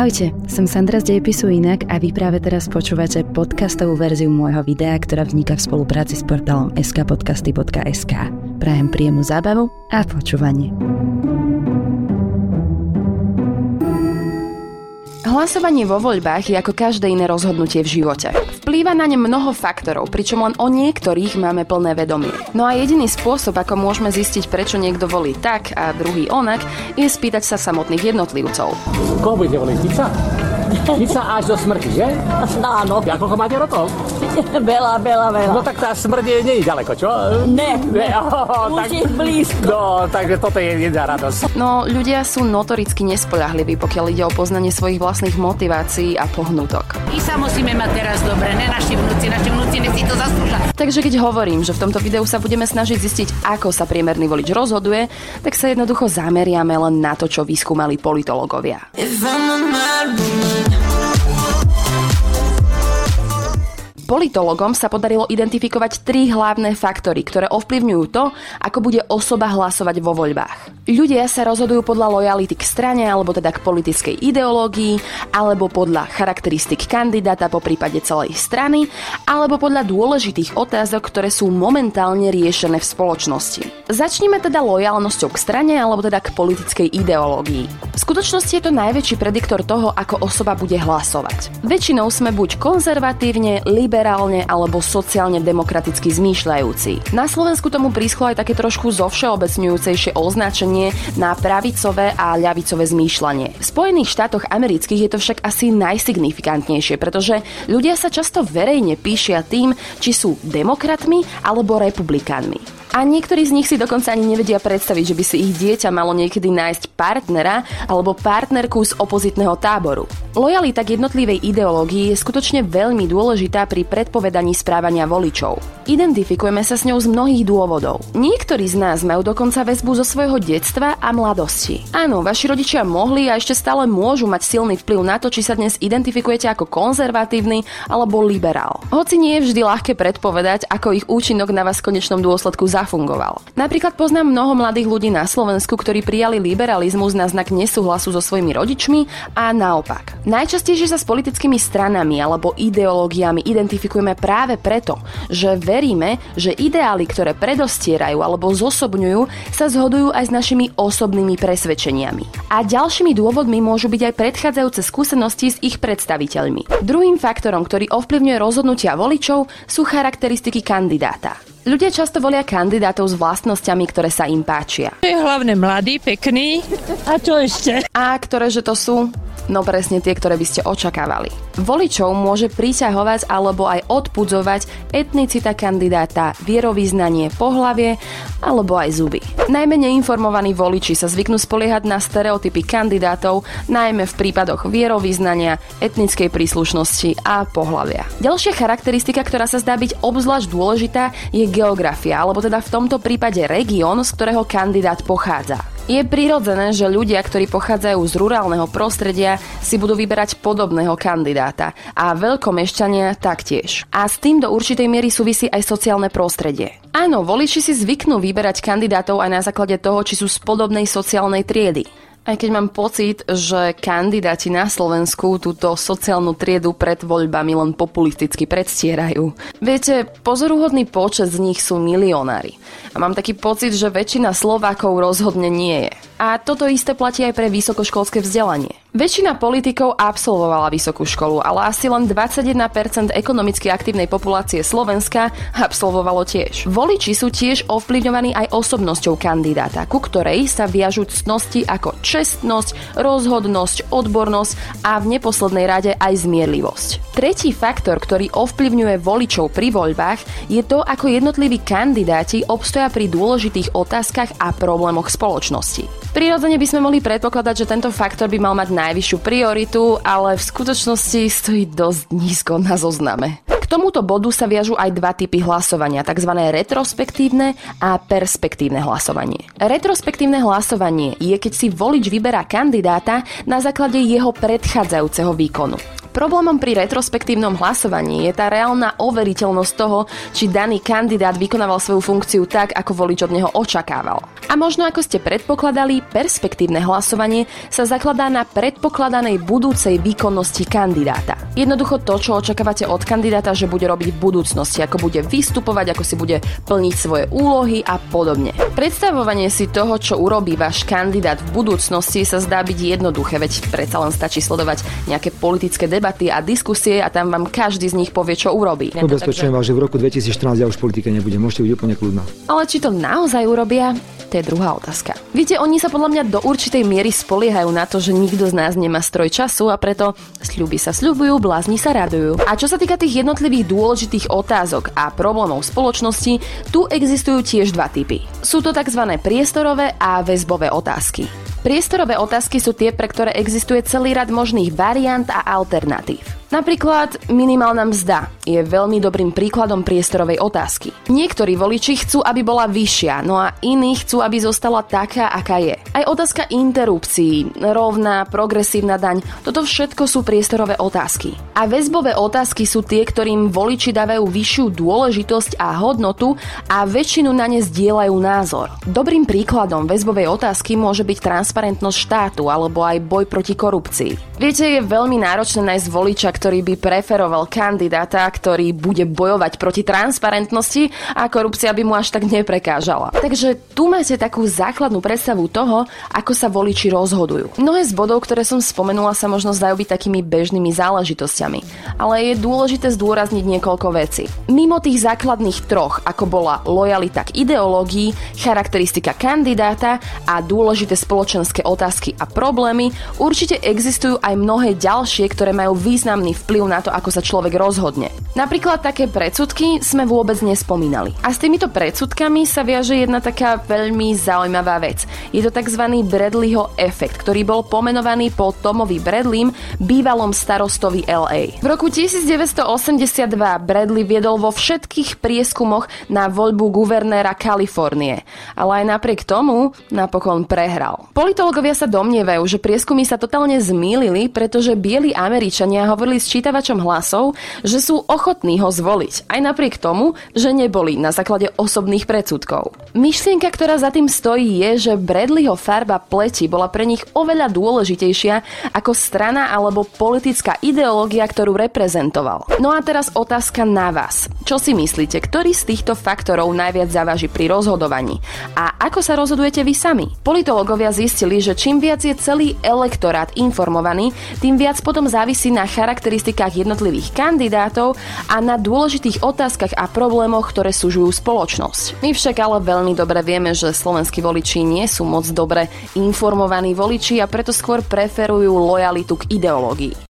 Ahojte, som Sandra z Dejepisu Inak a vy práve teraz počúvate podcastovú verziu môjho videa, ktorá vzniká v spolupráci s portálom skpodcasty.sk. Prajem príjemnú zábavu a počúvanie. Hlasovanie vo voľbách je ako každé iné rozhodnutie v živote. Vplýva na ne mnoho faktorov, pričom len o niektorých máme plné vedomie. No a jediný spôsob, ako môžeme zistiť, prečo niekto volí tak a druhý onak, je spýtať sa samotných jednotlivcov. Koho budete voliť? Fica až do smrti, že? Áno. A koľko máte rokov? Veľa, veľa, veľa. No tak tá smrť je, nie je ďaleko, čo? Ne, Ne, oh, je blízko. No, takže toto je jedna radosť. No, ľudia sú notoricky nespoľahliví, pokiaľ ide o poznanie svojich vlastných motivácií a pohnutok. My sa musíme mať teraz dobre, ne naši vnúci, naši vnúci nech si to zaslúžia. Takže keď hovorím, že v tomto videu sa budeme snažiť zistiť, ako sa priemerný volič rozhoduje, tak sa jednoducho zameriame len na to, čo vyskúmali politológovia. Politologom sa podarilo identifikovať tri hlavné faktory, ktoré ovplyvňujú to, ako bude osoba hlasovať vo voľbách. Ľudia sa rozhodujú podľa lojality k strane, alebo teda k politickej ideológii, alebo podľa charakteristik kandidáta po prípade celej strany, alebo podľa dôležitých otázok, ktoré sú momentálne riešené v spoločnosti. Začnime teda lojalnosťou k strane, alebo teda k politickej ideológii. V skutočnosti je to najväčší prediktor toho, ako osoba bude hlasovať. Väčšinou sme buď konzervatívne, liberálne alebo sociálne demokraticky zmýšľajúci. Na Slovensku tomu príschlo aj také trošku zovšeobecňujúcejšie označenie na pravicové a ľavicové zmýšľanie. V Spojených štátoch amerických je to však asi najsignifikantnejšie, pretože ľudia sa často verejne píšia tým, či sú demokratmi alebo republikánmi. A niektorí z nich si dokonca ani nevedia predstaviť, že by si ich dieťa malo niekedy nájsť partnera alebo partnerku z opozitného táboru. Lojalita k jednotlivej ideológii je skutočne veľmi dôležitá pri predpovedaní správania voličov. Identifikujeme sa s ňou z mnohých dôvodov. Niektorí z nás majú dokonca väzbu zo svojho detstva a mladosti. Áno, vaši rodičia mohli a ešte stále môžu mať silný vplyv na to, či sa dnes identifikujete ako konzervatívny alebo liberál. Hoci nie je vždy ľahké predpovedať, ako ich účinok na vás v konečnom dôsledku zafungoval. Napríklad poznám mnoho mladých ľudí na Slovensku, ktorí prijali liberalizmus na znak nesúhlasu so svojimi rodičmi a naopak. Najčastejšie sa s politickými stranami alebo ideológiami identifikujeme práve preto, že veríme, že ideály, ktoré predostierajú alebo zosobňujú, sa zhodujú aj s našimi osobnými presvedčeniami. A ďalšími dôvodmi môžu byť aj predchádzajúce skúsenosti s ich predstaviteľmi. Druhým faktorom, ktorý ovplyvňuje rozhodnutia voličov, sú charakteristiky kandidáta. Ľudia často volia kandidátov s vlastnosťami, ktoré sa im páčia. Je hlavne mladý, pekný. A čo ešte? A ktoré že to sú? No presne tie, ktoré by ste očakávali. Voličov môže priťahovať alebo aj odpudzovať etnicita kandidáta, vierovýznanie, pohlavie alebo aj zuby. Najmenej informovaní voliči sa zvyknú spoliehať na stereotypy kandidátov, najmä v prípadoch vierovýznania, etnickej príslušnosti a pohlavia. Ďalšia charakteristika, ktorá sa zdá byť obzvlášť dôležitá, je geografia, alebo teda v tomto prípade región, z ktorého kandidát pochádza. Je prirodzené, že ľudia, ktorí pochádzajú z rurálneho prostredia, si budú vyberať podobného kandidáta a veľkomešťania taktiež. A s tým do určitej miery súvisí aj sociálne prostredie. Áno, voliči si zvyknú vyberať kandidátov aj na základe toho, či sú z podobnej sociálnej triedy. Aj keď mám pocit, že kandidáti na Slovensku túto sociálnu triedu pred voľbami len populisticky predstierajú. Viete, pozoruhodný počet z nich sú milionári. A mám taký pocit, že väčšina Slovákov rozhodne nie je. A toto isté platí aj pre vysokoškolské vzdelanie. Väčšina politikov absolvovala vysokú školu, ale asi len 21% ekonomicky aktívnej populácie Slovenska absolvovalo tiež. Voliči sú tiež ovplyvňovaní aj osobnosťou kandidáta, ku ktorej sa viažú cnosti ako čestnosť, rozhodnosť, odbornosť a v neposlednej rade aj zmierlivosť. Tretí faktor, ktorý ovplyvňuje voličov pri voľbách, je to, ako jednotliví kandidáti obstoja pri dôležitých otázkach a problémoch spoločnosti. Prirodzene by sme mohli predpokladať, že tento faktor by mal mať najvyššiu prioritu, ale v skutočnosti stojí dosť nízko na zozname. K tomuto bodu sa viažú aj dva typy hlasovania, tzv. retrospektívne a perspektívne hlasovanie. Retrospektívne hlasovanie je, keď si volič vyberá kandidáta na základe jeho predchádzajúceho výkonu. Problémom pri retrospektívnom hlasovaní je tá reálna overiteľnosť toho, či daný kandidát vykonával svoju funkciu tak, ako volič od neho očakával. A možno ako ste predpokladali, perspektívne hlasovanie sa zakladá na predpokladanej budúcej výkonnosti kandidáta. Jednoducho to, čo očakávate od kandidáta, že bude robiť v budúcnosti, ako bude vystupovať, ako si bude plniť svoje úlohy a podobne. Predstavovanie si toho, čo urobí váš kandidát v budúcnosti, sa zdá byť jednoduché, veď predsa len stačí sledovať nejaké politické debaty a diskusie a tam vám každý z nich povie, čo urobí. Ubezpečujem vás, že v roku 2014 ja už v politike nebudem. Môžete byť úplne kľudná. Ale či to naozaj urobia? To je druhá otázka. Viete, oni sa podľa mňa do určitej miery spoliehajú na to, že nikto z nás nemá stroj času a preto sľuby sa sľubujú, blázni sa radujú. A čo sa týka tých jednotlivých dôležitých otázok a problémov spoločnosti, tu existujú tiež dva typy. Sú to tzv. priestorové a väzbové otázky. Priestorové otázky sú tie, pre ktoré existuje celý rad možných variant a alternatív. Napríklad minimálna mzda je veľmi dobrým príkladom priestorovej otázky. Niektorí voliči chcú, aby bola vyššia, no a iní chcú, aby zostala taká, aká je. Aj otázka interrupcií, rovná, progresívna daň, toto všetko sú priestorové otázky. A väzbové otázky sú tie, ktorým voliči dávajú vyššiu dôležitosť a hodnotu a väčšinu na ne zdieľajú názor. Dobrým príkladom väzbovej otázky môže byť transparentnosť štátu alebo aj boj proti korupcii. Viete, je veľmi náročné nájsť voliča, ktorý by preferoval kandidáta, ktorý bude bojovať proti transparentnosti a korupcia by mu až tak neprekážala. Takže tu máte takú základnú predstavu toho, ako sa voliči rozhodujú. Mnohé z bodov, ktoré som spomenula, sa možno zdajú byť takými bežnými záležitosťami, ale je dôležité zdôrazniť niekoľko vecí. Mimo tých základných troch, ako bola lojalita k ideológii, charakteristika kandidáta a dôležité spoločenské otázky a problémy, určite existujú aj mnohé ďalšie, ktoré majú významný vplyv na to, ako sa človek rozhodne. Napríklad také predsudky sme vôbec nespomínali. A s týmito predsudkami sa viaže jedna taká veľmi zaujímavá vec. Je to tzv. Bradleyho efekt, ktorý bol pomenovaný po Tomovi Bradleym, bývalom starostovi LA. V roku 1982 Bradley viedol vo všetkých prieskumoch na voľbu guvernéra Kalifornie, ale aj napriek tomu napokon prehral. Politológovia sa domnievajú, že prieskumy sa totálne zmýlili, pretože bieli Američania hovorili s čítavačom hlasov, že sú ochotní ho zvoliť, aj napriek tomu, že neboli na základe osobných predsudkov. Myšlienka, ktorá za tým stojí, je, že Bradleyho farba pleti bola pre nich oveľa dôležitejšia ako strana alebo politická ideológia, ktorú reprezentoval. No a teraz otázka na vás. Čo si myslíte, ktorý z týchto faktorov najviac závaží pri rozhodovaní? A ako sa rozhodujete vy sami? Politológovia zistili, že čím viac je celý elektorát informovaný, tým viac potom závisí na charakter charakteristikách jednotlivých kandidátov a na dôležitých otázkach a problémoch, ktoré súžujú spoločnosť. My však ale veľmi dobre vieme, že slovenskí voliči nie sú moc dobre informovaní voliči a preto skôr preferujú lojalitu k ideológii.